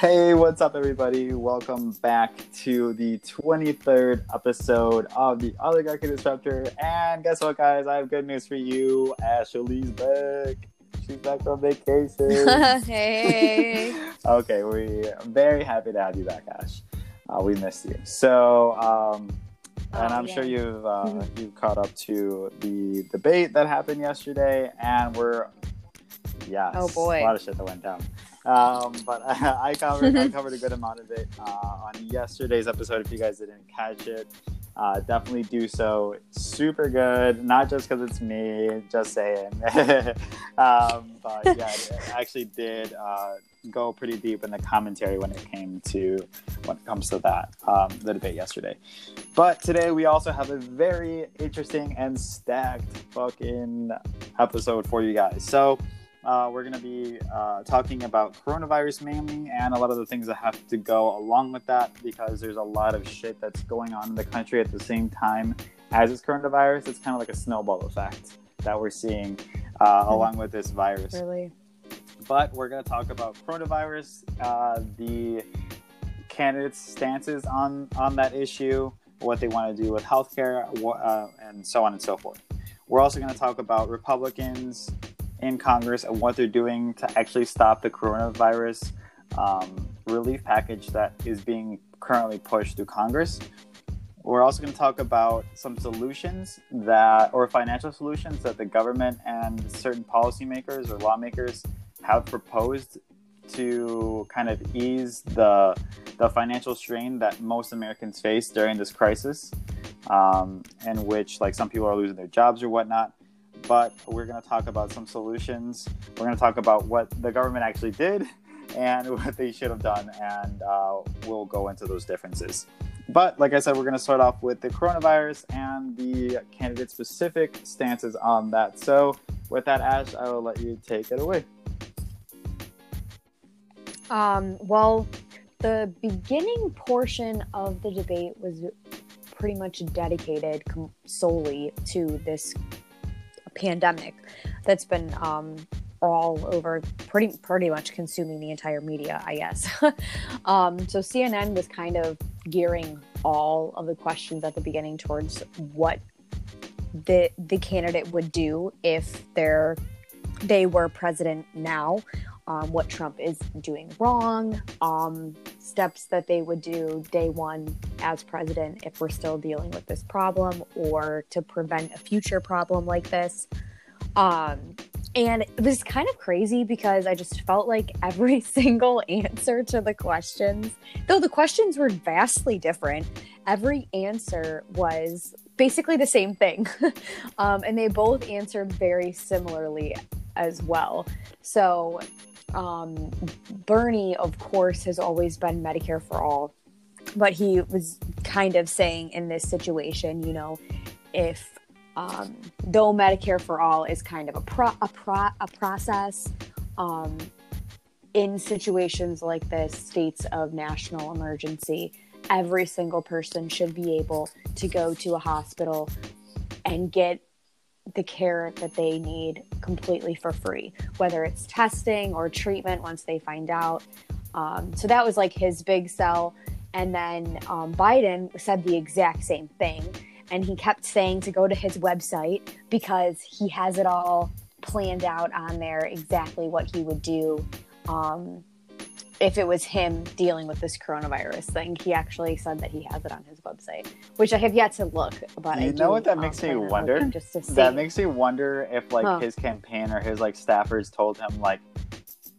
Hey, what's up, everybody? Welcome back to the 23rd episode of the Oligarchy Disruptor. And guess what, guys? I have good news for you. Ashley's back. She's back from vacation. hey. okay, we I'm very happy to have you back, Ash. Uh, we missed you. So, um, and Oh, I'm sure yeah. you've uh, you've caught up to the debate that happened yesterday, and we're yes, Oh, boy. a lot of shit that went down. Um, but I covered I covered a good amount of it uh, on yesterday's episode. If you guys didn't catch it, uh, definitely do so. Super good, not just because it's me, just saying. um, but yeah, it actually did uh, go pretty deep in the commentary when it came to when it comes to that um, the debate yesterday. But today we also have a very interesting and stacked fucking episode for you guys. So uh, we're going to be uh, talking about coronavirus mainly and a lot of the things that have to go along with that because there's a lot of shit that's going on in the country at the same time as this coronavirus. It's kind of like a snowball effect that we're seeing uh, along with this virus Really? but we're going to talk about coronavirus, uh, the candidates' stances on on that issue, what they want to do with healthcare, uh, and so on and so forth. We're also going to talk about Republicans in Congress and what they're doing to actually stop the coronavirus um, relief package that is being currently pushed through Congress. We're also going to talk about some solutions that, or financial solutions that the government and certain policymakers or lawmakers have proposed to kind of ease the the financial strain that most Americans face during this crisis, um, in which like some people are losing their jobs or whatnot. But we're going to talk about some solutions. We're going to talk about what the government actually did and what they should have done, and uh, we'll go into those differences. But like I said, we're going to start off with the coronavirus and the candidate specific stances on that. So, with that, Ash, I will let you take it away. Um, well, the beginning portion of the debate was pretty much dedicated com- solely to this pandemic that's been um, all over pretty pretty much consuming the entire media i guess. Um, so cnn was kind of gearing all of the questions at the beginning towards what the the candidate would do if they're they were president now um, what Trump is doing wrong, um, steps that they would do day one as president if we're still dealing with this problem, or to prevent a future problem like this. Um, and it was kind of crazy because I just felt like every single answer to the questions, though the questions were vastly different, every answer was basically the same thing. um, and they both answered very similarly as well. So, um, Bernie, of course, has always been Medicare for all, but he was kind of saying in this situation, you know, if um, though Medicare for all is kind of a pro- a, pro- a process, um, in situations like this, states of national emergency, every single person should be able to go to a hospital and get the care that they need completely for free, whether it's testing or treatment once they find out. Um, so that was like his big sell. And then um, Biden said the exact same thing. And he kept saying to go to his website because he has it all planned out on there exactly what he would do um, if it was him dealing with this coronavirus thing. He actually said that he has it on his website, which I have yet to look. But I You do, know what that um, makes me wonder? Just to see. That makes me wonder if like Huh. his campaign or his like staffers told him like,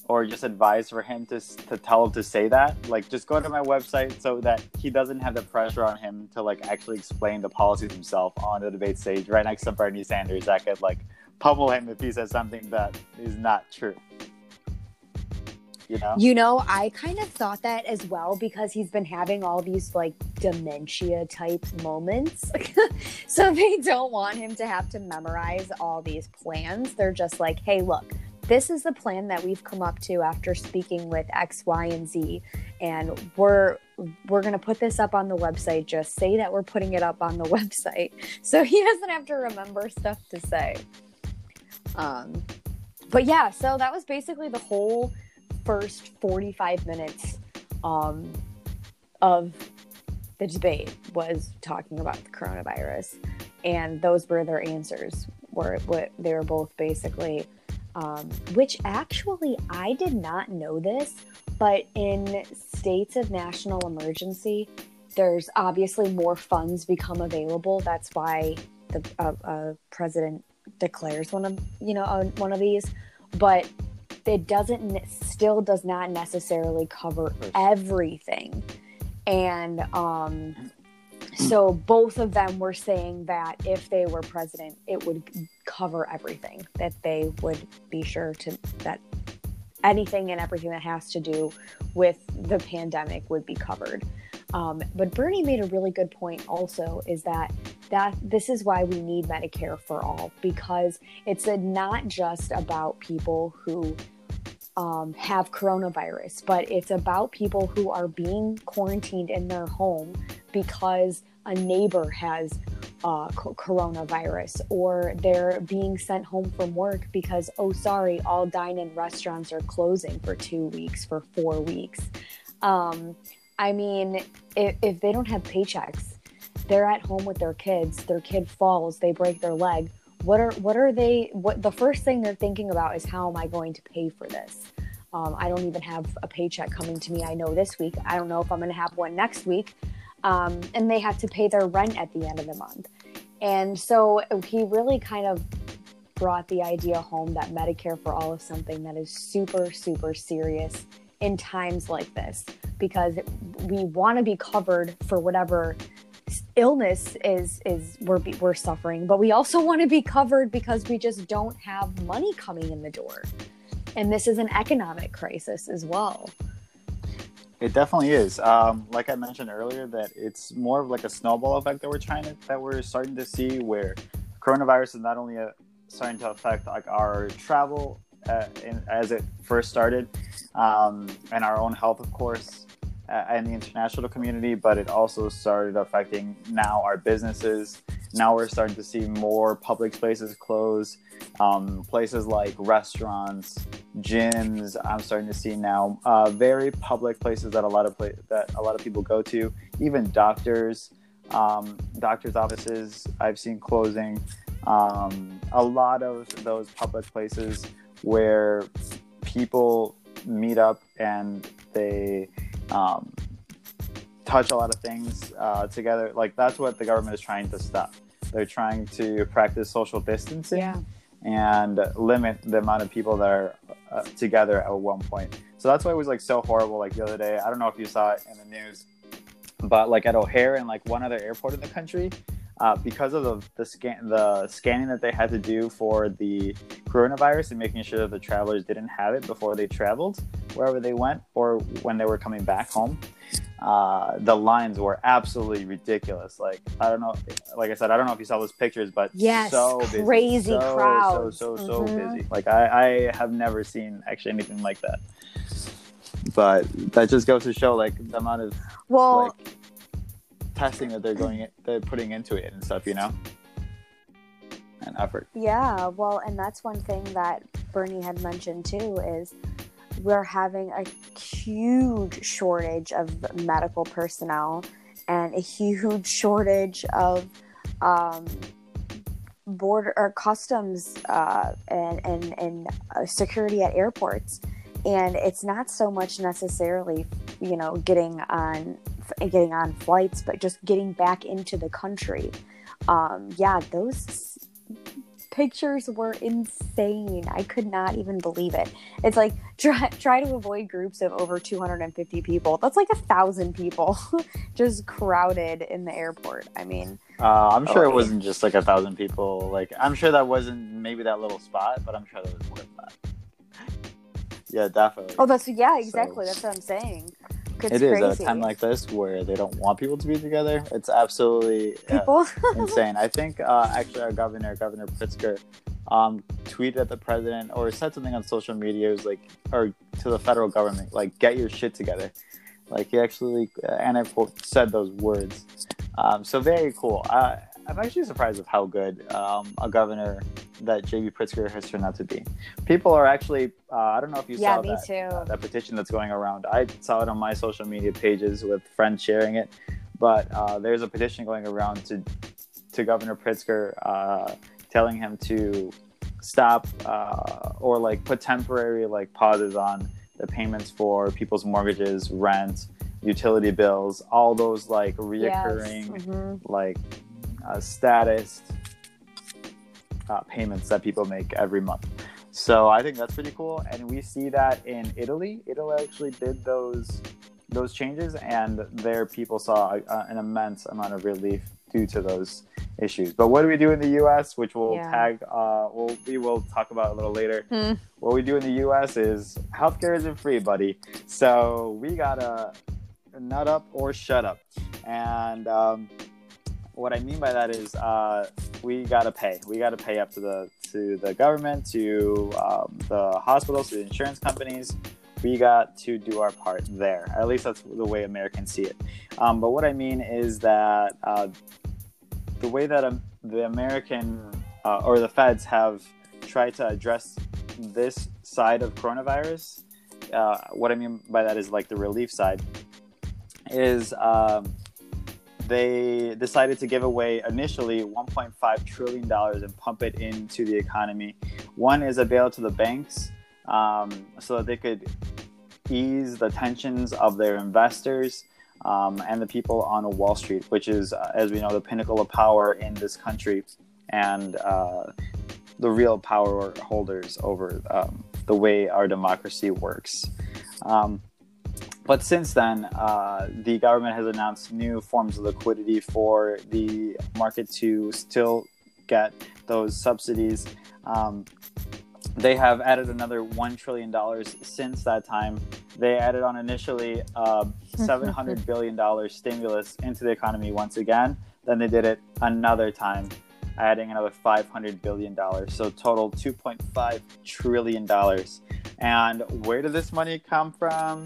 or just advised for him to to tell him to say that. Like, just go to my website so that he doesn't have the pressure on him to like actually explain the policies himself on the debate stage, right next to Bernie Sanders. That could like pummel him if he says something that is not true. You know? You know, I kind of thought that as well because he's been having all these like dementia type moments. so they don't want him to have to memorize all these plans. They're just like, hey, look, this is the plan that we've come up to after speaking with X, Y, and Z. And we're we're gonna put this up on the website. Just say that we're putting it up on the website. So he doesn't have to remember stuff to say. Um but yeah, so that was basically the whole first 45 minutes um, of the debate was talking about the coronavirus, and those were their answers. Were what they were both basically, um, which actually I did not know this, but in states of national emergency, there's obviously more funds become available. That's why the uh, uh, president declares one of you know uh, one of these, but it doesn't still does not necessarily cover everything. And um, so both of them were saying that if they were president it would cover everything that they would be sure to that anything and everything that has to do with the pandemic would be covered um, but bernie made a really good point also is that that this is why we need medicare for all because it's a, not just about people who um, have coronavirus, but it's about people who are being quarantined in their home because a neighbor has uh, coronavirus or they're being sent home from work because, oh, sorry, all dine in restaurants are closing for two weeks, for four weeks. Um, I mean, if, if they don't have paychecks, they're at home with their kids, their kid falls, they break their leg. What are what are they what the first thing they're thinking about is how am i going to pay for this? Um, i don't even have a paycheck coming to me i know this week. I don't know if i'm going to have one next week. Um, and they have to pay their rent at the end of the month. And so he really kind of brought the idea home that medicare for all is something that is super super serious in times like this because we want to be covered for whatever illness is is we're we're suffering, but we also want to be covered because we just don't have money coming in the door. And this is an economic crisis as well. It definitely is. Um, like I mentioned earlier, that it's more of like a snowball effect that we're trying to that we're starting to see, where coronavirus is not only a, starting to affect like our travel uh, in, as it first started, um, and our own health, of course, and the international community, but it also started affecting now our businesses. Now we're starting to see more public spaces close, um, places like restaurants, gyms. I'm starting to see now uh, very public places that a lot of pla- that a lot of people go to. Even doctors, um, doctors' offices. I've seen closing. Um, a lot of those public places where people meet up and they um, touch a lot of things uh, together. Like that's what the government is trying to stop. They're trying to practice social distancing yeah. and limit the amount of people that are uh, together at one point. So that's why it was like so horrible. Like the other day, I don't know if you saw it in the news, but like at O'Hare and like one other airport in the country, uh, because of the the scan the scanning that they had to do for the coronavirus and making sure that the travelers didn't have it before they traveled wherever they went or when they were coming back home. Uh, the lines were absolutely ridiculous. Like I don't know, like I said, I don't know if you saw those pictures, but yes, so busy. crazy so, crowds, so so so mm-hmm. busy. Like I, I have never seen actually anything like that. But that just goes to show like the amount of well. Like, testing that they're going they're putting into it and stuff you know? And effort. Yeah well and that's one thing that bernie had mentioned too is we're having a huge shortage of medical personnel and a huge shortage of um, border or customs uh, and and, and uh, security at airports and it's not so much necessarily you know getting on getting on flights, but just getting back into the country. Um, yeah, those pictures were insane. I could not even believe it. It's like try try to avoid groups of over 250 people. That's like a thousand people just crowded in the airport. I mean, uh, I'm sure oh, it wasn't just like a thousand people. Like I'm sure that wasn't maybe that little spot, but I'm sure there was more than that. Yeah, definitely. Oh, that's yeah, exactly. So, that's what I'm saying. It's it is crazy. at a time like this where they don't want people to be together. It's absolutely uh, people insane. I think uh, actually our governor, Governor Pritzker, um, tweeted at the president or said something on social media. It was like, or to the federal government, like, get your shit together. Like he actually, uh, and I quote, said those words. Um, so very cool. I, I'm actually surprised of how good um, a governor that JB Pritzker has turned out to be. People are actually, uh, I don't know if you Yeah, saw me that, too. uh, that petition that's going around. I saw it on my social media pages with friends sharing it, but uh, there's a petition going around to to Governor Pritzker, uh, telling him to stop uh, or like put temporary like pauses on the payments for people's mortgages, rent, utility bills, all those like reoccurring Yes. mhm. like uh, status uh, payments that people make every month. So I think that's pretty cool, and we see that in Italy. Italy actually did those those changes, and their people saw a, an immense amount of relief due to those issues. But what do we do in the U.S., which we'll Yeah. tag? Uh, we'll, we will talk about a little later. Hmm. What we do in the U.S. is healthcare isn't free, buddy. So we gotta nut up or shut up, and. Um, what I mean by that is uh, we gotta pay. We gotta pay up to the to the government, to um, the hospitals, to the insurance companies. We got to do our part there. At least that's the way Americans see it. Um, but what I mean is that uh, the way that um, the American uh, or the feds have tried to address this side of coronavirus. Uh, what I mean by that is like the relief side is. Um, they decided to give away initially 1.5 trillion dollars and pump it into the economy. One is a bail to the banks, um, so that they could ease the tensions of their investors um, and the people on Wall Street, which is, uh, as we know, the pinnacle of power in this country and uh, the real power holders over um, the way our democracy works. Um, but since then, uh, the government has announced new forms of liquidity for the market to still get those subsidies. Um, they have added another $1 trillion since that time. They added on initially uh, $700 billion stimulus into the economy once again. Then they did it another time, adding another $500 billion. So, total $2.5 trillion. And where did this money come from?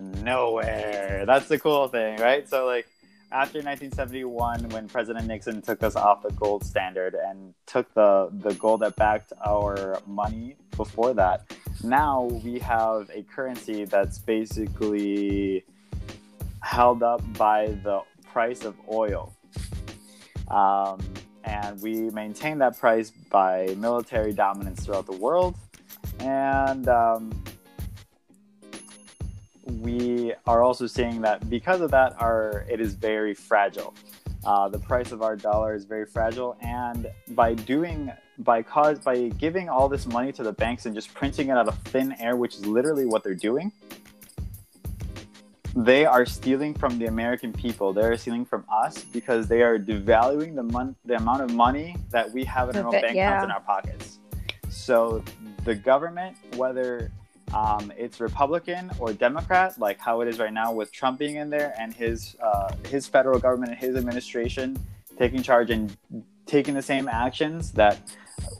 Nowhere. That's the cool thing, right? So like after 1971 when President Nixon took us off the gold standard and took the the gold that backed our money before that, now we have a currency that's basically held up by the price of oil. Um, and we maintain that price by military dominance throughout the world. And um, we are also seeing that because of that, our it is very fragile. Uh, the price of our dollar is very fragile, and by doing by cause by giving all this money to the banks and just printing it out of thin air, which is literally what they're doing, they are stealing from the American people. They are stealing from us because they are devaluing the mon- the amount of money that we have in our own bank yeah. accounts in our pockets. So the government, whether um, it's Republican or Democrat, like how it is right now with Trump being in there and his uh, his federal government and his administration taking charge and taking the same actions that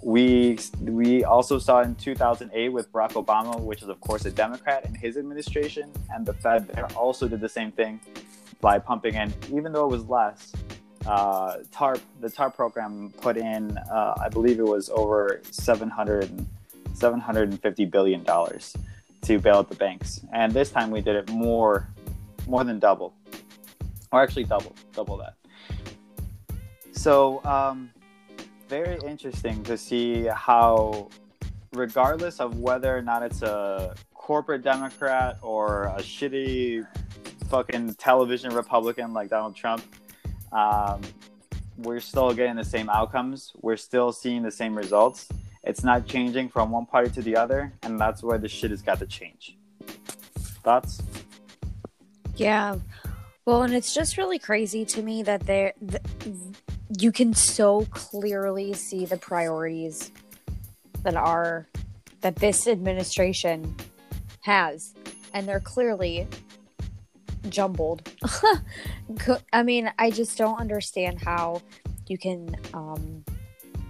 we we also saw in 2008 with Barack Obama, which is of course a Democrat and his administration, and the Fed there also did the same thing by pumping in, even though it was less. Uh, TARP, the TARP program put in, uh, I believe it was over 700, 750 billion dollars to bail out the banks, and this time we did it more, more than double, or actually double, double that. So, um, very interesting to see how, regardless of whether or not it's a corporate Democrat or a shitty fucking television Republican like Donald Trump, um, we're still getting the same outcomes. We're still seeing the same results. It's not changing from one party to the other, and that's where the shit has got to change. Thoughts? Yeah. Well, and it's just really crazy to me that there th- you can so clearly see the priorities that are that this administration has and they're clearly jumbled. I mean, I just don't understand how you can um,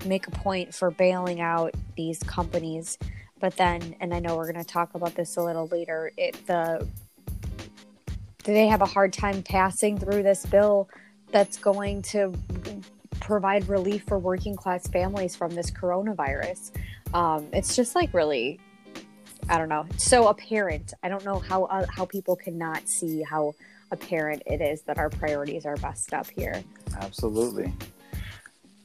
make a point for bailing out these companies, but then, and I know we're going to talk about this a little later. It the they have a hard time passing through this bill that's going to provide relief for working class families from this coronavirus. Um, it's just like really, I don't know, so apparent. I don't know how uh, how people cannot see how apparent it is that our priorities are messed up here. Absolutely.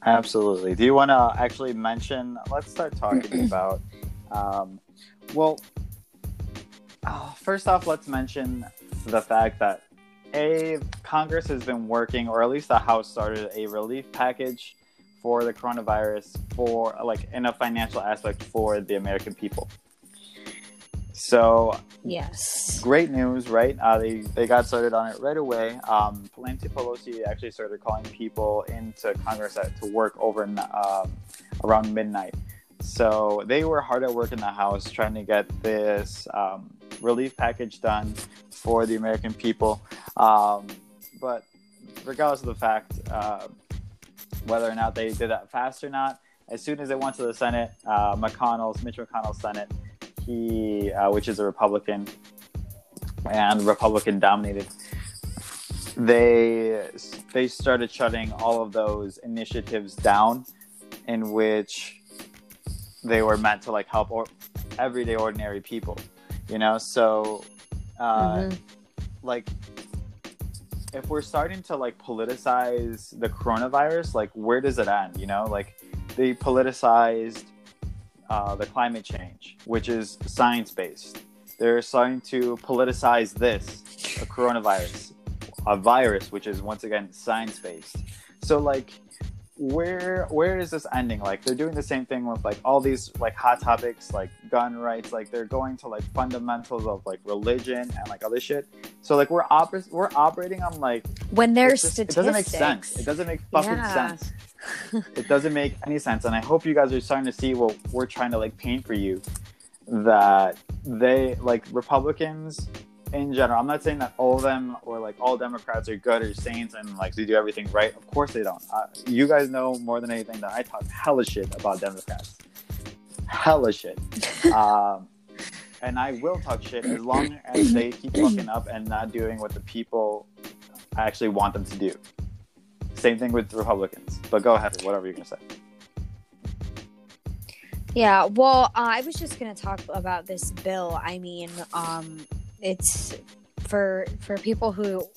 Absolutely. Do you want to actually mention? Let's start talking about. Um, well, oh, first off, let's mention the fact that a Congress has been working, or at least the House started a relief package for the coronavirus for like in a financial aspect for the American people. So yes, great news, right? Uh, they they got started on it right away. Um, Nancy Pelosi actually started calling people into Congress at, to work over um, around midnight. So they were hard at work in the House trying to get this um, relief package done for the American people. Um, but regardless of the fact, uh, whether or not they did that fast or not, as soon as it went to the Senate, uh, McConnell's Mitch McConnell's Senate, he, uh, which is a Republican and Republican dominated, they they started shutting all of those initiatives down, in which they were meant to like help or everyday ordinary people, you know. So, uh, mm-hmm. like if we're starting to like politicize the coronavirus, like where does it end? You know, like they politicized uh, the climate change, which is science based. They're starting to politicize this, a coronavirus, a virus, which is once again science based. So like where where is this ending? Like they're doing the same thing with like all these like hot topics like gun rights like they're going to like fundamentals of like religion and like other shit. So like we're oper- we're operating on like when there's just, statistics it doesn't make sense. It doesn't make fucking yeah. sense. It doesn't make any sense and i hope you guys are starting to see what we're trying to like paint for you. That they like republicans in general. I'm not saying that all of them or like all Democrats are good or saints and like they do everything right. Of course they don't. Uh, you guys know more than anything that I talk hella shit about Democrats. Hella shit. um, and I will talk shit as long as they keep fucking up and not doing what the people actually want them to do. Same thing with Republicans. But go ahead, whatever you're gonna say. Yeah, well, uh, I was just going to talk about this bill. I mean, um, it's for for people who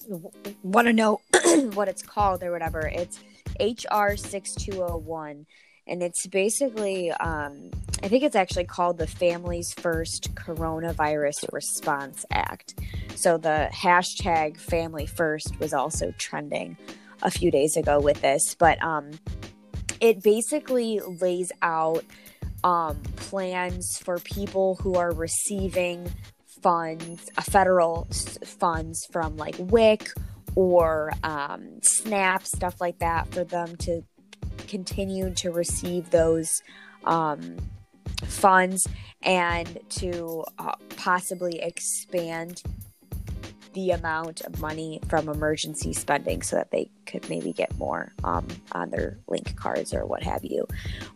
want to know what it's called or whatever. It's HR six two zero one, and it's basically um, I think it's actually called the Families First Coronavirus Response Act. So the hashtag Family First was also trending a few days ago with this, but um, it basically lays out um, plans for people who are receiving funds, uh, federal funds from like WIC or um, SNAP, stuff like that, for them to continue to receive those um, funds and to uh, possibly expand the amount of money from emergency spending so that they could maybe get more um, on their link cards or what have you.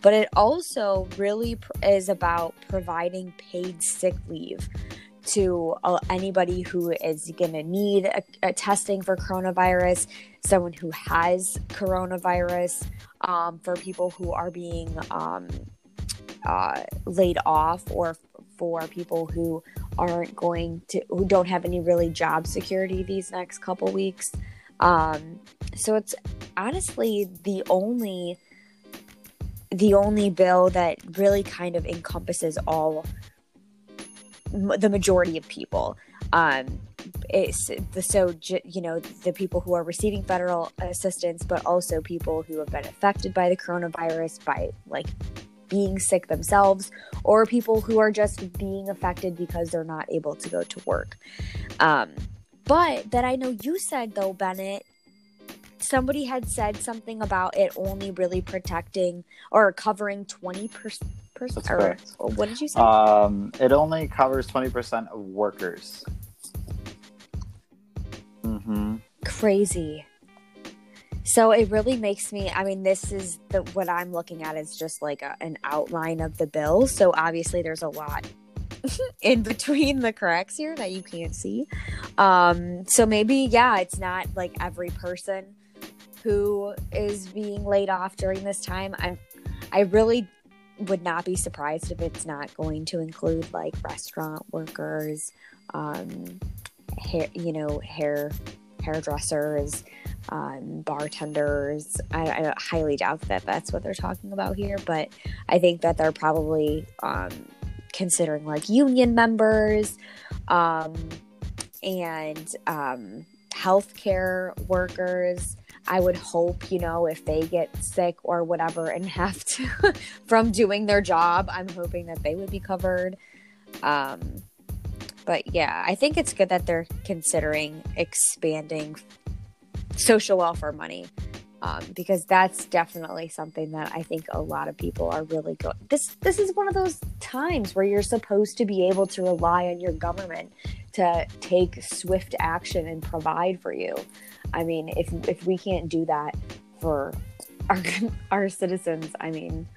But it also really pr- is about providing paid sick leave to uh, anybody who is going to need a, a, testing for coronavirus, someone who has coronavirus, um, for people who are being um, uh, laid off, or for people who aren't going to, who don't have any really job security these next couple weeks. Um, so it's honestly the only the only bill that really kind of encompasses all the majority of people. Um, it's the so you know the people who are receiving federal assistance, but also people who have been affected by the coronavirus by like being sick themselves, or people who are just being affected because they're not able to go to work. Um, but that I know you said though, Bennett, somebody had said something about it only really protecting or covering 20 percent percent? Or, or what did you say? Um, it only covers twenty percent of workers. Mm-hmm. Crazy. So it really makes me. I mean, this is the what I'm looking at is just like a, an outline of the bill. So obviously, there's a lot in between the cracks here that you can't see. Um, so maybe, yeah, it's not like every person who is being laid off during this time. I I really would not be surprised if it's not going to include like restaurant workers, um, hair, you know, hair hairdressers, um, bartenders. I, I, highly doubt that that's what they're talking about here, but I think that they're probably um, considering like union members um, and um, healthcare workers. I would hope, you know, if they get sick or whatever and have to from doing their job, I'm hoping that they would be covered. Um, but yeah, I think it's good that they're considering expanding social welfare money um, because that's definitely something that I think a lot of people are really going. This this is one of those times where you're supposed to be able to rely on your government to take swift action and provide for you. I mean, if if we can't do that for our our citizens, I mean,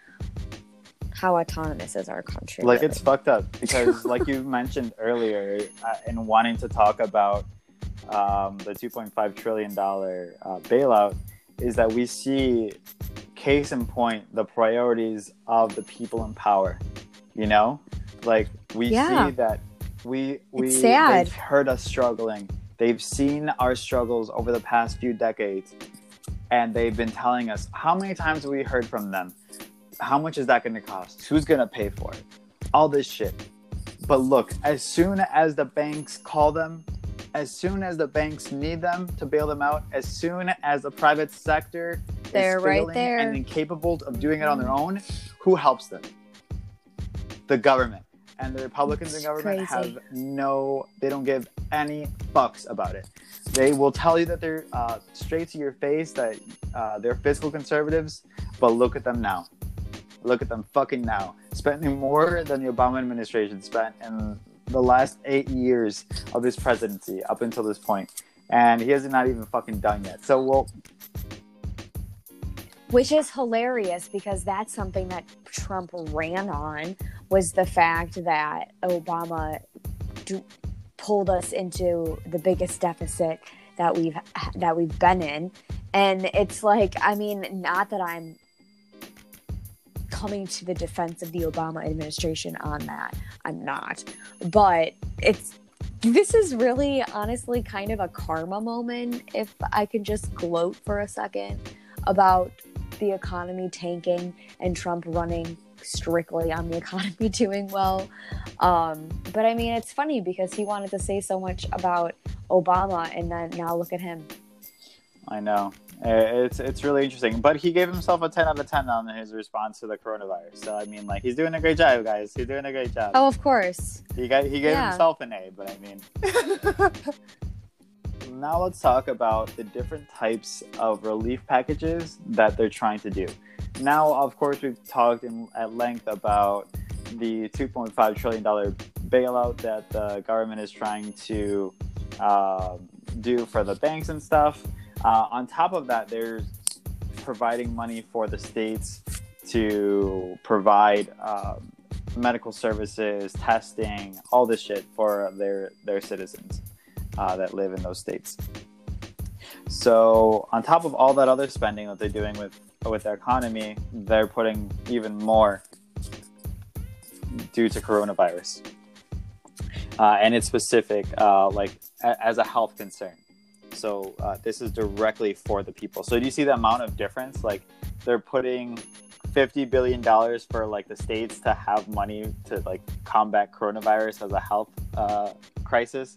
how autonomous is our country? Like really? it's fucked up because, like you mentioned earlier, uh, in wanting to talk about um, the 2.5 trillion dollar uh, bailout is that we see case in point the priorities of the people in power you know like we yeah. see that we we they've heard us struggling. They've seen our struggles over the past few decades and they've been telling us how many times have we heard from them? How much is that going to cost? Who's going to pay for it? All this shit. But look as soon as the banks call them as soon as the banks need them to bail them out, as soon as the private sector They're is right there. and incapable of doing it on their mm. own, who helps them? The government. And the Republicans it's in government crazy. have no, they don't give any fucks about it. They will tell you that they're uh, straight to your face that uh, they're fiscal conservatives, but look at them now. Look at them fucking now. Spending more than the Obama administration spent in the last eight years of his presidency up until this point, and he has not even fucking done yet. So we'll. Which is hilarious because that's something that Trump ran on was the fact that Obama d- pulled us into the biggest deficit that we've that we've been in, and it's like I mean, not that I'm coming to the defense of the Obama administration on that. I'm not. But it's this is really honestly kind of a karma moment if I can just gloat for a second about the economy tanking and Trump running strictly on the economy doing well. Um, but I mean, it's funny because he wanted to say so much about Obama, and then now look at him. I know. It's it's really interesting. But he gave himself a ten out of ten on his response to the coronavirus. So I mean, like he's doing a great job, guys. He's doing a great job. Oh, of course. He got he gave yeah. himself an A, but I mean. now let's talk about the different types of relief packages that they're trying to do. Now, of course, we've talked in, at length about the 2.5 trillion dollar bailout that the government is trying to uh, do for the banks and stuff. Uh, on top of that, there's providing money for the states to provide um, medical services, testing, all this shit for their their citizens uh, that live in those states. So on top of all that other spending that they're doing with with their economy, they're putting even more due to coronavirus, uh, and it's specific, uh, like a- as a health concern. So uh, this is directly for the people. So do you see the amount of difference? Like they're putting fifty billion dollars for like the states to have money to like combat coronavirus as a health uh, crisis,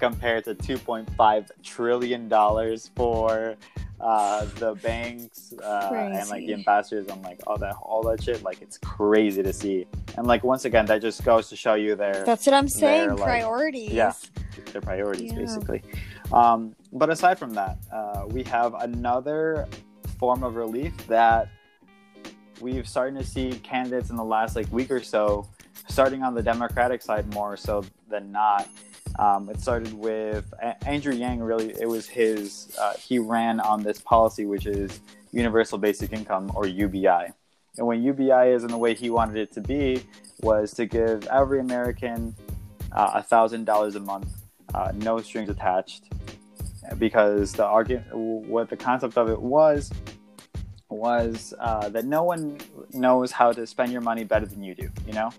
compared to two point five trillion dollars for uh, the banks uh, and like the ambassadors and like all that all that shit. Like it's crazy to see. And like once again, that just goes to show you their. That's what I'm saying. Their, like, priorities. Yeah, their priorities yeah. basically. Um, but aside from that, uh, we have another form of relief that we've starting to see candidates in the last like week or so, starting on the Democratic side more so than not. Um, it started with Andrew Yang. Really, it was his. Uh, he ran on this policy, which is Universal Basic Income or UBI. And when UBI is in the way he wanted it to be, was to give every American uh, a thousand dollars a month, uh, no strings attached, because the argument, what the concept of it was, was uh, that no one knows how to spend your money better than you do. You know,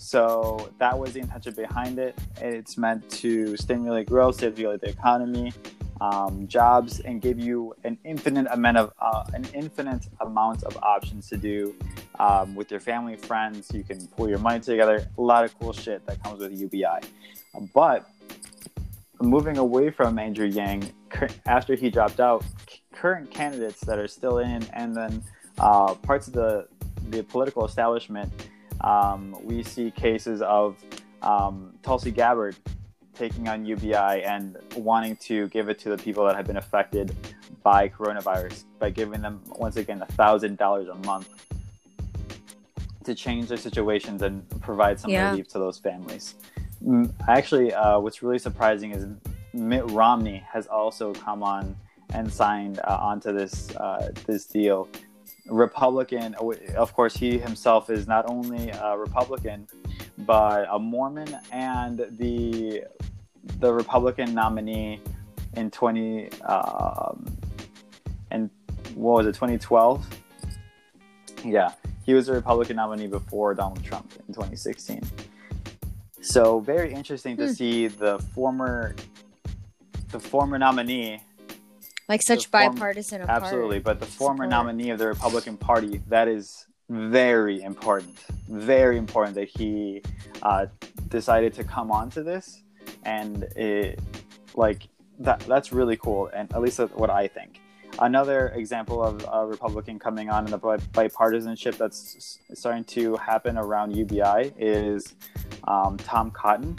so that was the intention behind it. It's meant to stimulate growth, stimulate the economy, um, jobs, and give you an infinite amount of uh, an infinite amount of options to do um, with your family, friends. You can pull your money together. A lot of cool shit that comes with UBI. But moving away from Andrew Yang after he dropped out, current candidates that are still in, and then uh, parts of the the political establishment um, we see cases of um, Tulsi Gabbard taking on UBI and wanting to give it to the people that have been affected by coronavirus by giving them once again a thousand dollars a month to change their situations and provide some yeah. relief to those families. Actually, uh, what's really surprising is Mitt Romney has also come on and signed uh, onto this uh, this deal Republican. Of course, he himself is not only a Republican, but a Mormon and the the Republican nominee in twenty um, and what was it, twenty twelve? Yeah, he was a Republican nominee before Donald Trump in twenty sixteen. So very interesting to hmm. see the former the former nominee like such bipartisan form, absolutely but the former support. nominee of the republican party that is very important very important that he uh, decided to come on to this and it like that that's really cool and at least that's what i think. Another example of a republican coming on in the bipartisanship that's starting to happen around ubi is um, tom cotton.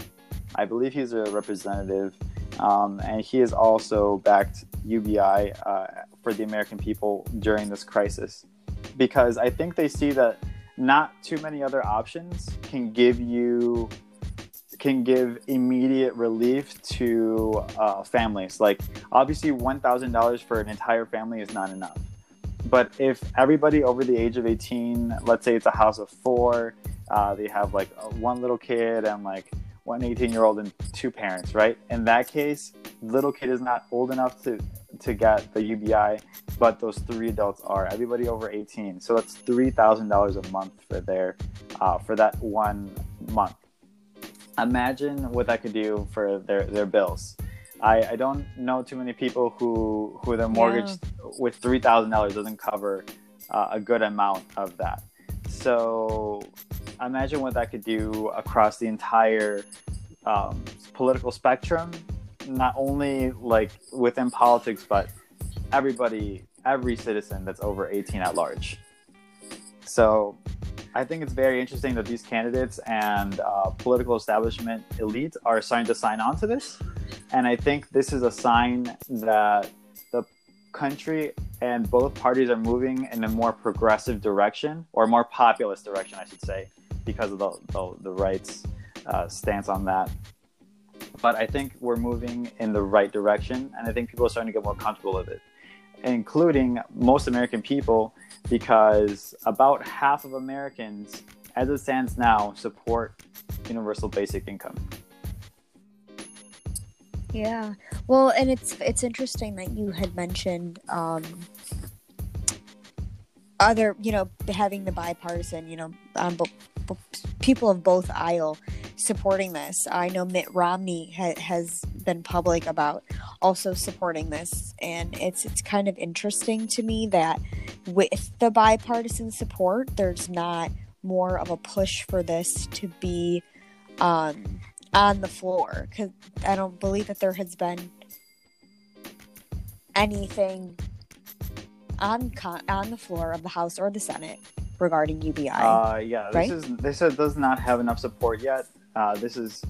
I believe he's a representative um, and he has also backed UBI uh, for the American people during this crisis because I think they see that not too many other options can give you can give immediate relief to uh, families. Like obviously, one thousand dollars for an entire family is not enough. But if everybody over the age of eighteen, let's say it's a house of four, uh, they have like one little kid and like one 18 year old and two parents, right? In that case, little kid is not old enough to to get the UBI, but those three adults are. Everybody over 18, so that's three thousand dollars a month for their uh, for that one month. Imagine what that could do for their their bills. I, I don't know too many people who who their mortgage yeah. with three thousand dollars doesn't cover uh, a good amount of that. So imagine what that could do across the entire um, political spectrum, not only like within politics, but everybody, every citizen that's over 18 at large. So I think it's very interesting that these candidates and uh, political establishment elites are starting to sign on to this. And I think this is a sign that the country and both parties are moving in a more progressive direction or more populist direction, I should say because of the, the, the right's uh, stance on that. But I think we're moving in the right direction, and I think people are starting to get more comfortable with it, including most American people, because about half of Americans, as it stands now, support universal basic income. Yeah, well, and it's it's interesting that you had mentioned um, other, you know, having the bipartisan, you know, um, people of both aisle supporting this. I know Mitt Romney ha- has been public about also supporting this, and it's it's kind of interesting to me that with the bipartisan support, there's not more of a push for this to be um, on the floor because I don't believe that there has been anything on con- on the floor of the House or the Senate regarding UBI. Uh, yeah, this right? is this does not have enough support yet. Uh, this is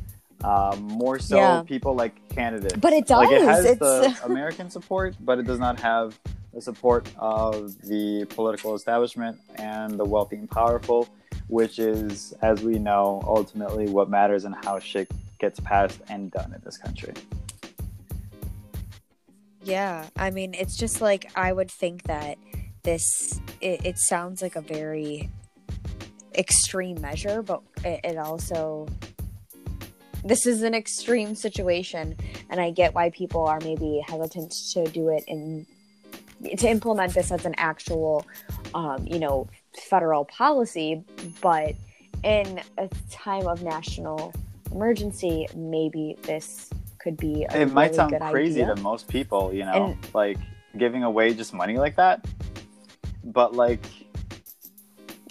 uh, more so yeah. people like candidates. But it does. Like it has it's... the American support, but it does not have the support of the political establishment and the wealthy and powerful, which is, as we know, ultimately what matters and how shit gets passed and done in this country. Yeah, I mean, it's just like I would think that this it, it sounds like a very extreme measure, but it, it also this is an extreme situation, and I get why people are maybe hesitant to do it in to implement this as an actual, um, you know, federal policy. But in a time of national emergency, maybe this could be. it really might sound crazy idea. to most people, you know, and, like giving away just money like that. But like,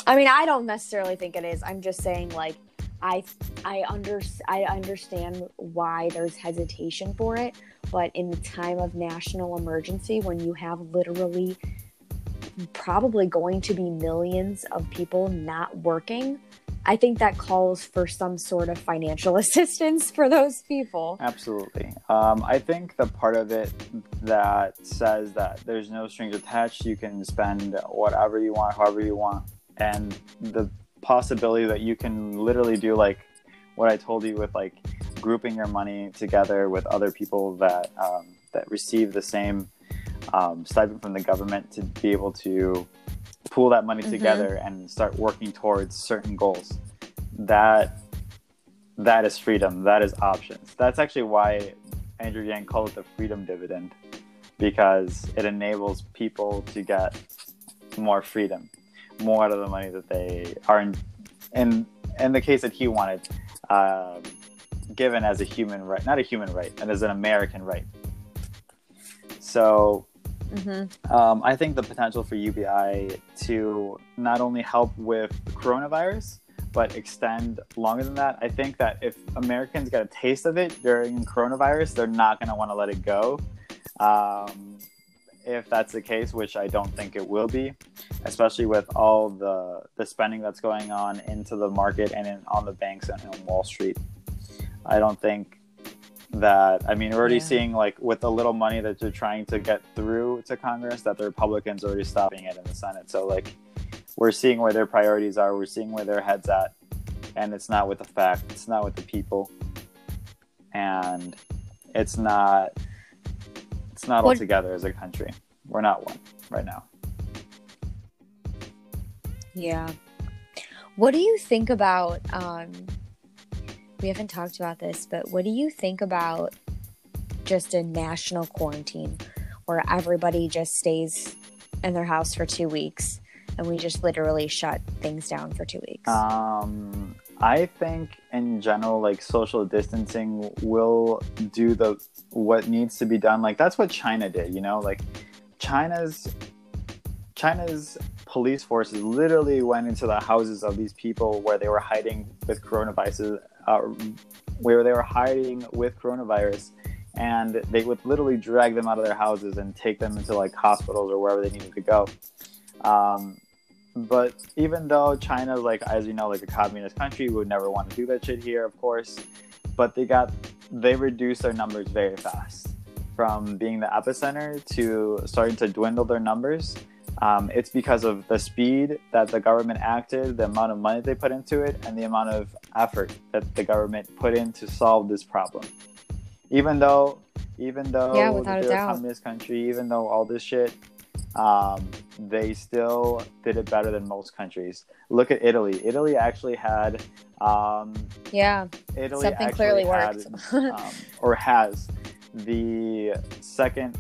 I mean, I don't necessarily think it is. I'm just saying, like, I I under I understand why there's hesitation for it, but in the time of national emergency, when you have literally probably going to be millions of people not working, I think that calls for some sort of financial assistance for those people. Absolutely. Um, I think the part of it that says that there's no strings attached, you can spend whatever you want, however you want, and the possibility that you can literally do like what I told you with like grouping your money together with other people that um, that receive the same um, stipend from the government to be able to pool that money mm-hmm. together and start working towards certain goals. That that is freedom. That is options. That's actually why Andrew Yang called it the freedom dividend because it enables people to get more freedom more out of the money that they are in in, in the case that he wanted um, given as a human right not a human right and as an american right so mm-hmm. um, i think the potential for ubi to not only help with coronavirus but extend longer than that i think that if americans get a taste of it during coronavirus they're not going to want to let it go um, if that's the case, which I don't think it will be, especially with all the the spending that's going on into the market and in, on the banks and on Wall Street. I don't think that I mean we're already yeah. seeing like with the little money that they're trying to get through to Congress that the Republicans are already stopping it in the Senate. So like we're seeing where their priorities are, we're seeing where their heads at, and it's not with the fact, it's not with the people, and it's not it's not all together as a country. We're not one right now. Yeah. What do you think about? Um, we haven't talked about this, but what do you think about just a national quarantine where everybody just stays in their house for two weeks and we just literally shut things down for two weeks? Um, I think in general, like social distancing will do the what needs to be done. Like that's what China did, you know. Like China's China's police forces literally went into the houses of these people where they were hiding with coronavirus, uh, where they were hiding with coronavirus, and they would literally drag them out of their houses and take them into like hospitals or wherever they needed to go. Um, but even though China, like as you know, like a communist country, would never want to do that shit here, of course. But they got they reduced their numbers very fast from being the epicenter to starting to dwindle their numbers. Um, it's because of the speed that the government acted, the amount of money they put into it, and the amount of effort that the government put in to solve this problem. Even though, even though yeah, they're a, a communist country, even though all this shit, um, they still did it better than most countries. Look at Italy. Italy actually had, um, yeah, Italy something clearly had, worked, um, or has the second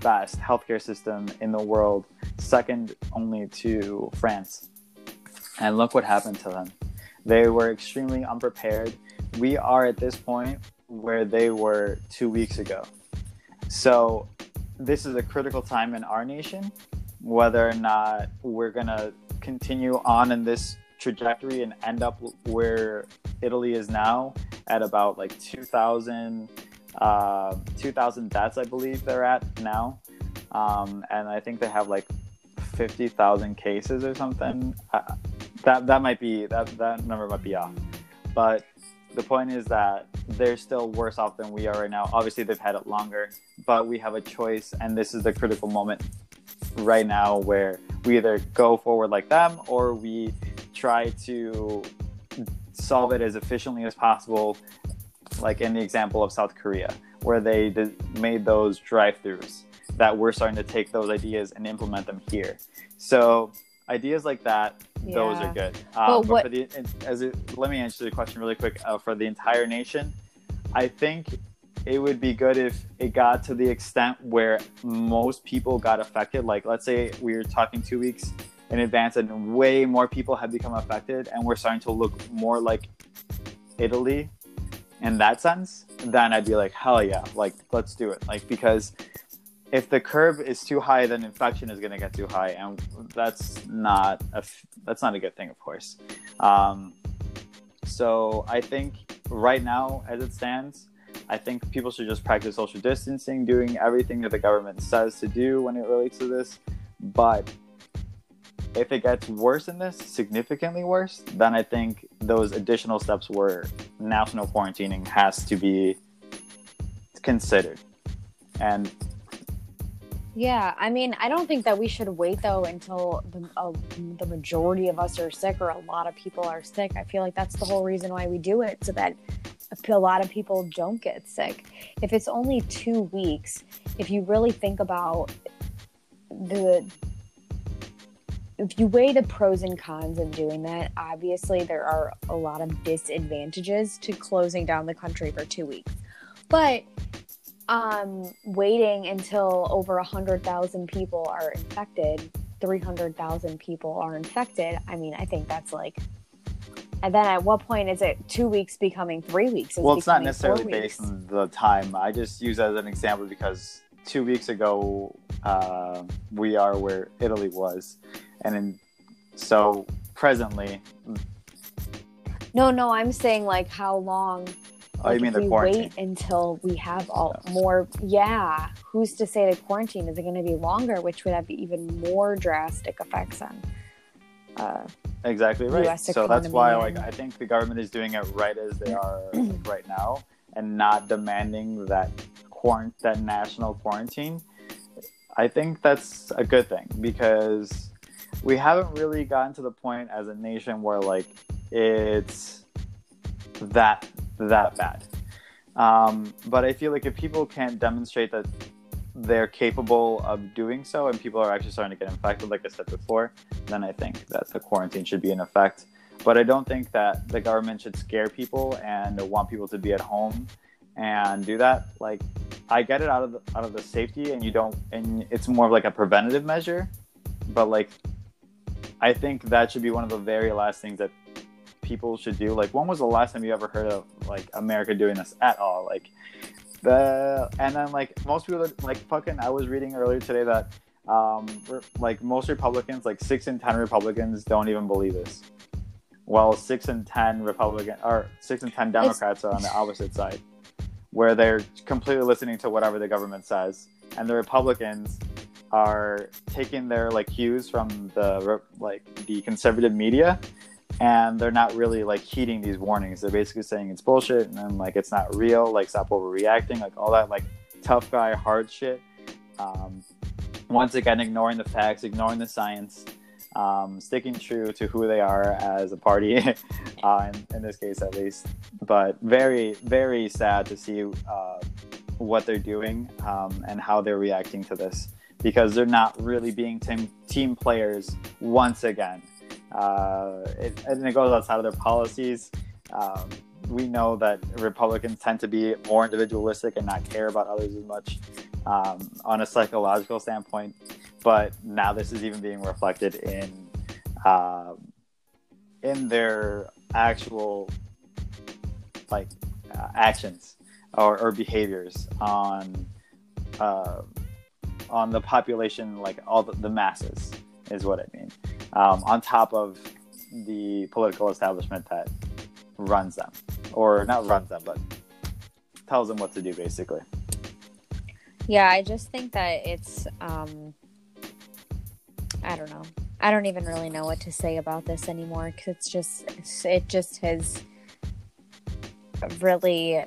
best healthcare system in the world, second only to France. And look what happened to them. They were extremely unprepared. We are at this point where they were two weeks ago. So this is a critical time in our nation, whether or not we're going to continue on in this trajectory and end up where Italy is now at about like 2,000 uh, 2,000 deaths, I believe they're at now. Um, and I think they have like 50,000 cases or something. Uh, that, that might be, that, that number might be off. But the point is that they're still worse off than we are right now. Obviously, they've had it longer, but we have a choice, and this is the critical moment right now where we either go forward like them or we try to solve it as efficiently as possible, like in the example of South Korea, where they did, made those drive-throughs. That we're starting to take those ideas and implement them here. So ideas like that yeah. those are good. Um, well, what... The, as it, let me answer the question really quick. Uh, for the entire nation, I think it would be good if it got to the extent where most people got affected. Like, let's say we were talking two weeks in advance and way more people have become affected, and we're starting to look more like Italy in that sense, then I'd be like, hell yeah, like, let's do it. Like, because if the curve is too high, then infection is going to get too high, and that's not a that's not a good thing, of course. Um, so I think right now, as it stands, I think people should just practice social distancing, doing everything that the government says to do when it relates to this. But if it gets worse than this, significantly worse, then I think those additional steps where national quarantining has to be considered. And yeah, I mean, I don't think that we should wait though until the, uh, the majority of us are sick or a lot of people are sick. I feel like that's the whole reason why we do it so that a lot of people don't get sick. If it's only two weeks, if you really think about the if you weigh the pros and cons of doing that, obviously there are a lot of disadvantages to closing down the country for two weeks. But um, waiting until over 100,000 people are infected, 300,000 people are infected, I mean, I think that's like and then at what point is it two weeks becoming three weeks? well, it's not necessarily based on the time. I just use as an example because two weeks ago uh, we are where Italy was, and in, so presently. No, no, I'm saying like how long. Oh, you mean the quarantine? Wait until we have all more. Yeah, who's to say the quarantine is it going to be longer, which would have even more drastic effects on. Uh, exactly right. So that's why, like, I think the government is doing it right as they are like, right now, and not demanding that quarant- that national quarantine. I think that's a good thing because we haven't really gotten to the point as a nation where like it's that that bad. Um, but I feel like if people can't demonstrate that they're capable of doing so and people are actually starting to get infected, like I said before, then I think that the quarantine should be in effect. But I don't think that the government should scare people and want people to be at home and do that. Like, I get it out of the, out of the safety, and you don't, and it's more of like a preventative measure. But like, I think that should be one of the very last things that people should do. Like, when was the last time you ever heard of like America doing this at all? Like, the and then like most people like fucking I was reading earlier today that um like most Republicans like six in ten Republicans don't even believe this. Well, six in ten Republican or six in ten Democrats it's... are on the opposite side, where they're completely listening to whatever the government says, and the Republicans are taking their like cues from the like the conservative media and they're not really like heeding these warnings. They're basically saying it's bullshit and then like it's not real, like stop overreacting, like all that like tough guy hard shit. Um, once again, ignoring the facts, ignoring the science, um, sticking true to who they are as a party, uh, in, in, this case at least. But very, very sad to see uh, what they're doing um, and how they're reacting to this because they're not really being team, team players once again. Uh, it, and it goes outside of their policies. Um, we know that Republicans tend to be more individualistic and not care about others as much um, on a psychological standpoint. But now this is even being reflected in uh, in their actual like uh, actions or, or, behaviors on uh, on the population, like all the, the masses, is what I mean um, on top of the political establishment that runs them, or not runs them, but tells them what to do, basically. Yeah, I just think that it's, um, I don't know. I don't even really know what to say about this anymore because it's just, it just has really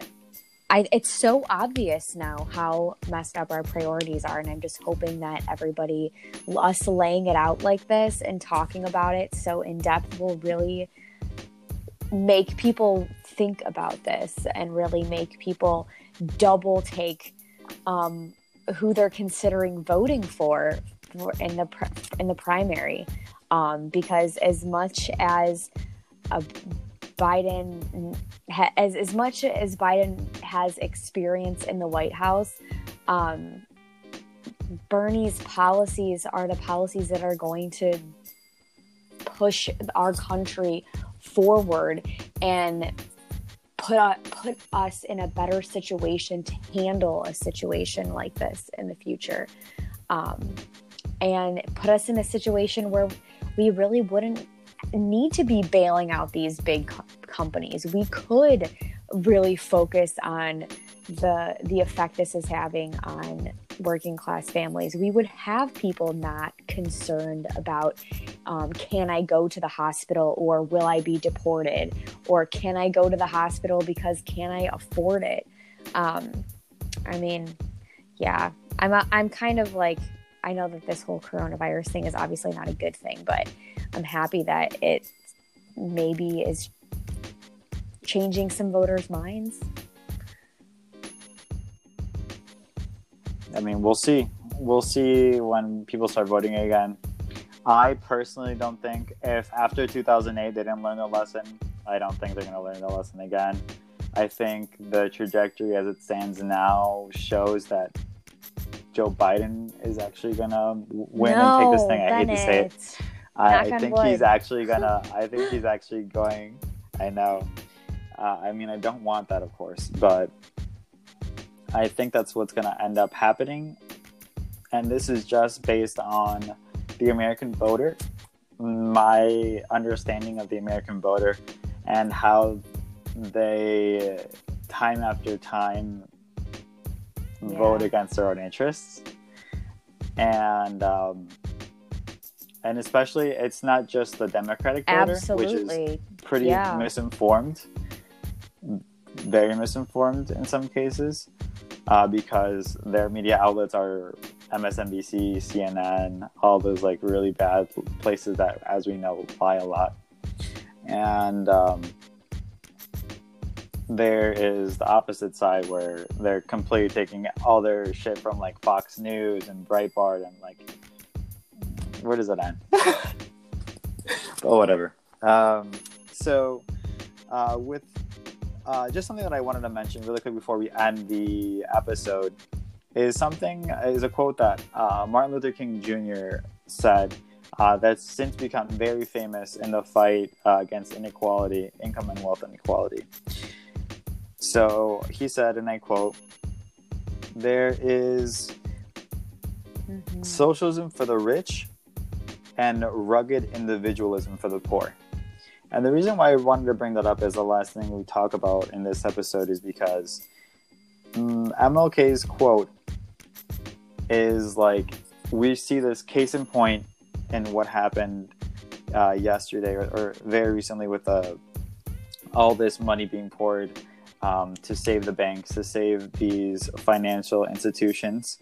I, it's so obvious now how messed up our priorities are, and I'm just hoping that everybody, us laying it out like this and talking about it so in depth, will really make people think about this and really make people double take um, who they're considering voting for, for in the in the primary, um, because as much as a Biden as as much as Biden has experience in the White House, um, Bernie's policies are the policies that are going to push our country forward and put uh, put us in a better situation to handle a situation like this in the future, um, and put us in a situation where we really wouldn't need to be bailing out these big co- companies. We could really focus on the the effect this is having on working class families. We would have people not concerned about um, can I go to the hospital or will I be deported or can I go to the hospital because can I afford it? Um, I mean, yeah, I'm a, I'm kind of like I know that this whole coronavirus thing is obviously not a good thing, but I'm happy that it maybe is changing some voters' minds. I mean, we'll see. We'll see when people start voting again. I personally don't think if after 2008 they didn't learn the lesson, I don't think they're going to learn the lesson again. I think the trajectory as it stands now shows that Joe Biden is actually going to win no, and take this thing. I Bennett. hate to say it. I, I think wood. he's actually gonna. I think he's actually going. I know. Uh, I mean, I don't want that, of course, but I think that's what's gonna end up happening. And this is just based on the American voter, my understanding of the American voter, and how they, time after time, vote against their own interests. And um, and especially it's not just the democratic voter which is pretty Yeah. misinformed very misinformed in some cases uh, because their media outlets are msnbc cnn all those like really bad places that as we know lie a lot and um, there is the opposite side where they're completely taking all their shit from like fox news and breitbart and like where does it end but whatever um, so uh, with uh, just something that I wanted to mention really quick before we end the episode is something is a quote that uh, Martin Luther King Jr. said uh, that's since become very famous in the fight uh, against inequality, income and wealth inequality. So he said, and I quote, "There is Mhm. socialism for the rich and rugged individualism for the poor. And the reason why I wanted to bring that up as the last thing we talk about in this episode is because mm, MLK's quote is like we see this case in point in what happened uh, yesterday or, or very recently with the, all this money being poured um, to save the banks, to save these financial institutions.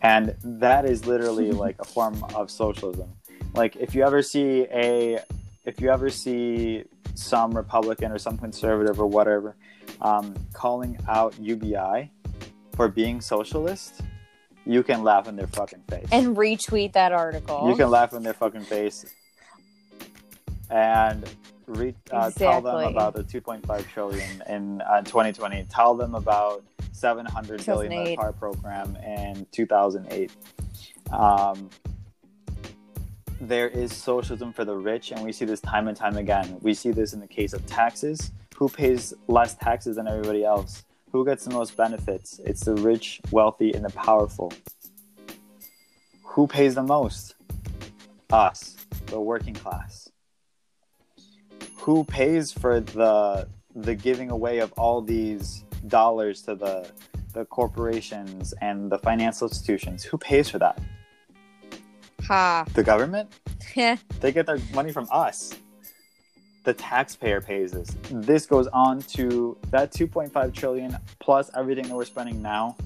And that is literally like a form of socialism. Like if you ever see a, if you ever see some Republican or some conservative or whatever um, calling out UBI for being socialist, you can laugh in their fucking face. And retweet that article. You can laugh in their fucking face and re- uh, tell them about the 2.5 trillion in uh, 2020. Tell them about 700 billion 2008. TARP program in 2008. Um, there is socialism for the rich, and we see this time and time again. We see this in the case of taxes. Who pays less taxes than everybody else? Who gets the most benefits? It's the rich, wealthy, and the powerful. Who pays the most? Us, the working class. Who pays for the the giving away of all these dollars to the the corporations and the financial institutions? Who pays for that? Ha. The government? Yeah. They get their money from us. The taxpayer pays this. This goes on to that 2.5 trillion plus everything that we're spending now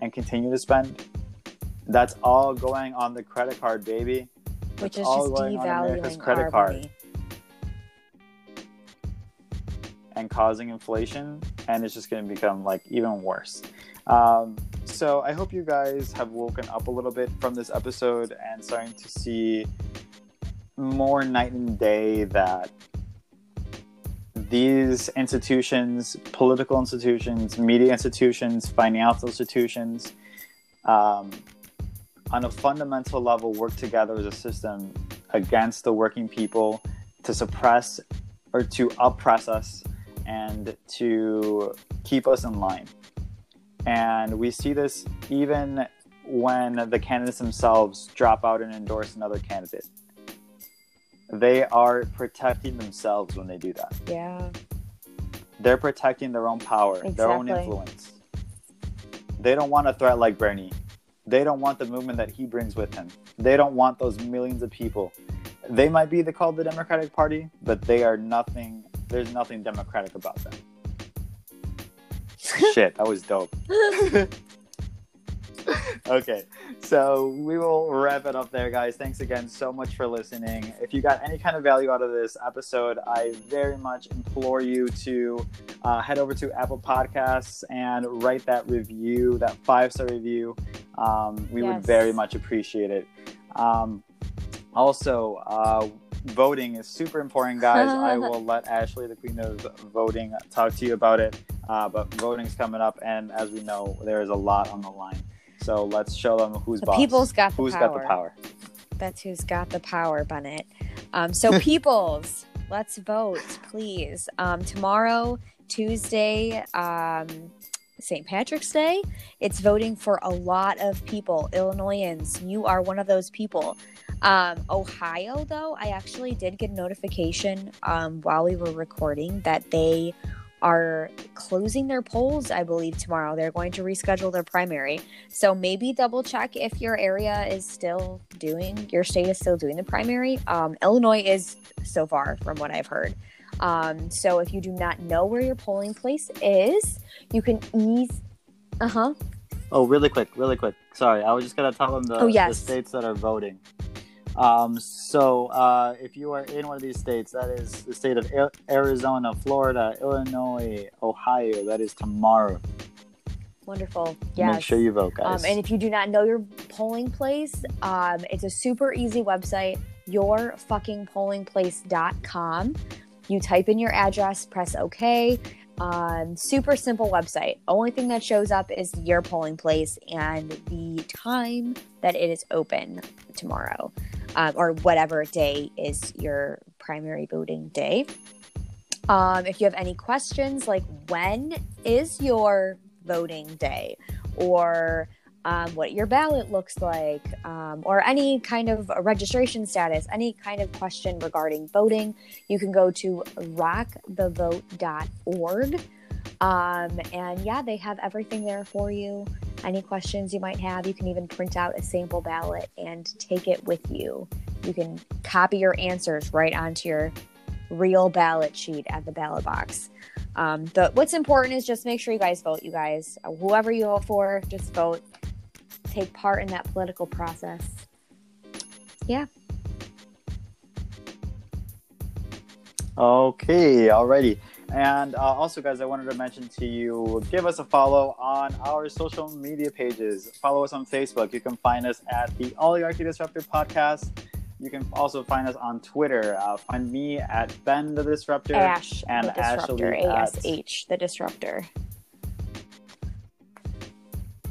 and continue to spend. That's all going on the credit card, baby. Which is all just going on America's devaluing credit our card money. and causing inflation, and it's just going to become like even worse. Um, so I hope you guys have woken up a little bit from this episode and starting to see more night and day that these institutions, political institutions, media institutions, financial institutions, um, on a fundamental level, work together as a system against the working people to suppress or to oppress us and to keep us in line. And we see this even when the candidates themselves drop out and endorse another candidate. They are protecting themselves when they do that. Yeah. They're protecting their own power, their own Exactly. influence. They don't want a threat like Bernie. They don't want the movement that he brings with him. They don't want those millions of people. They might be the, called the Democratic Party, but they are nothing. There's nothing democratic about them. Shit, that was dope. okay, so we will wrap it up there, guys. Thanks again so much for listening. If you got any kind of value out of this episode, I very much implore you to uh, head over to Apple Podcasts and write that review, that five star review. Um, we would very much appreciate it. Um, also, uh, voting is super important, guys. I will let Ashley, the queen of voting, talk to you about it. Uh, but voting's coming up, and as we know, there is a lot on the line. So let's show them who's The boss. people's got the Who's power. got the power? That's who's got the power, Bennett. Um, so, peoples, let's vote, please. Um, tomorrow, Tuesday, um, St. Patrick's Day, it's voting for a lot of people. Illinoisans, you are one of those people. Um, Ohio, though, I actually did get a notification um, while we were recording that they are closing their polls, I believe, tomorrow. They're going to reschedule their primary. So maybe double check if your area is still doing, your state is still doing the primary. Um, Illinois is so far, from what I've heard. Um, so if you do not know where your polling place is, you can ease. Uh huh. Oh, really quick, really quick. Sorry, I was just gonna tell them the, Oh, yes. the states that are voting. Um, so uh, if you are in one of these states, that is the state of Arizona, Florida, Illinois, Ohio. That is tomorrow. Wonderful. Yes. Make sure you vote, guys. Um, and if you do not know your polling place, um, it's a super easy website, yourfuckingpollingplace.com. You type in your address, press OK. Um, super simple website. Only thing that shows up is your polling place and the time that it is open tomorrow, um, or whatever day is your primary voting day. Um, if you have any questions, like when is your voting day, or um, what your ballot looks like, um, or any kind of registration status, any kind of question regarding voting, you can go to rockthevote.org. Um, and yeah, they have everything there for you. Any questions you might have, you can even print out a sample ballot and take it with you. You can copy your answers right onto your real ballot sheet at the ballot box. Um, what's important is just make sure you guys vote, you guys. Whoever you vote for, just vote. Take part in that political process. Yeah. Okay, alrighty. And uh, also, guys, I wanted to mention to you give us a follow on our social media pages. Follow us on Facebook. You can find us at the Oligarchy Disruptor Podcast. You can also find us on Twitter. Uh, find me at Ben the Disruptor. Ash, and the disruptor. Ashley A at- the disruptor.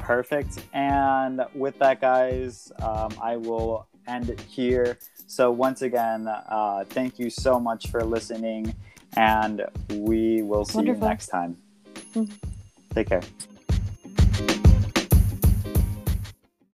Perfect. And with that, guys, um, I will end it here. So, once again, uh, thank you so much for listening, and we will see Wonderful. you next time. Mhm. Take care.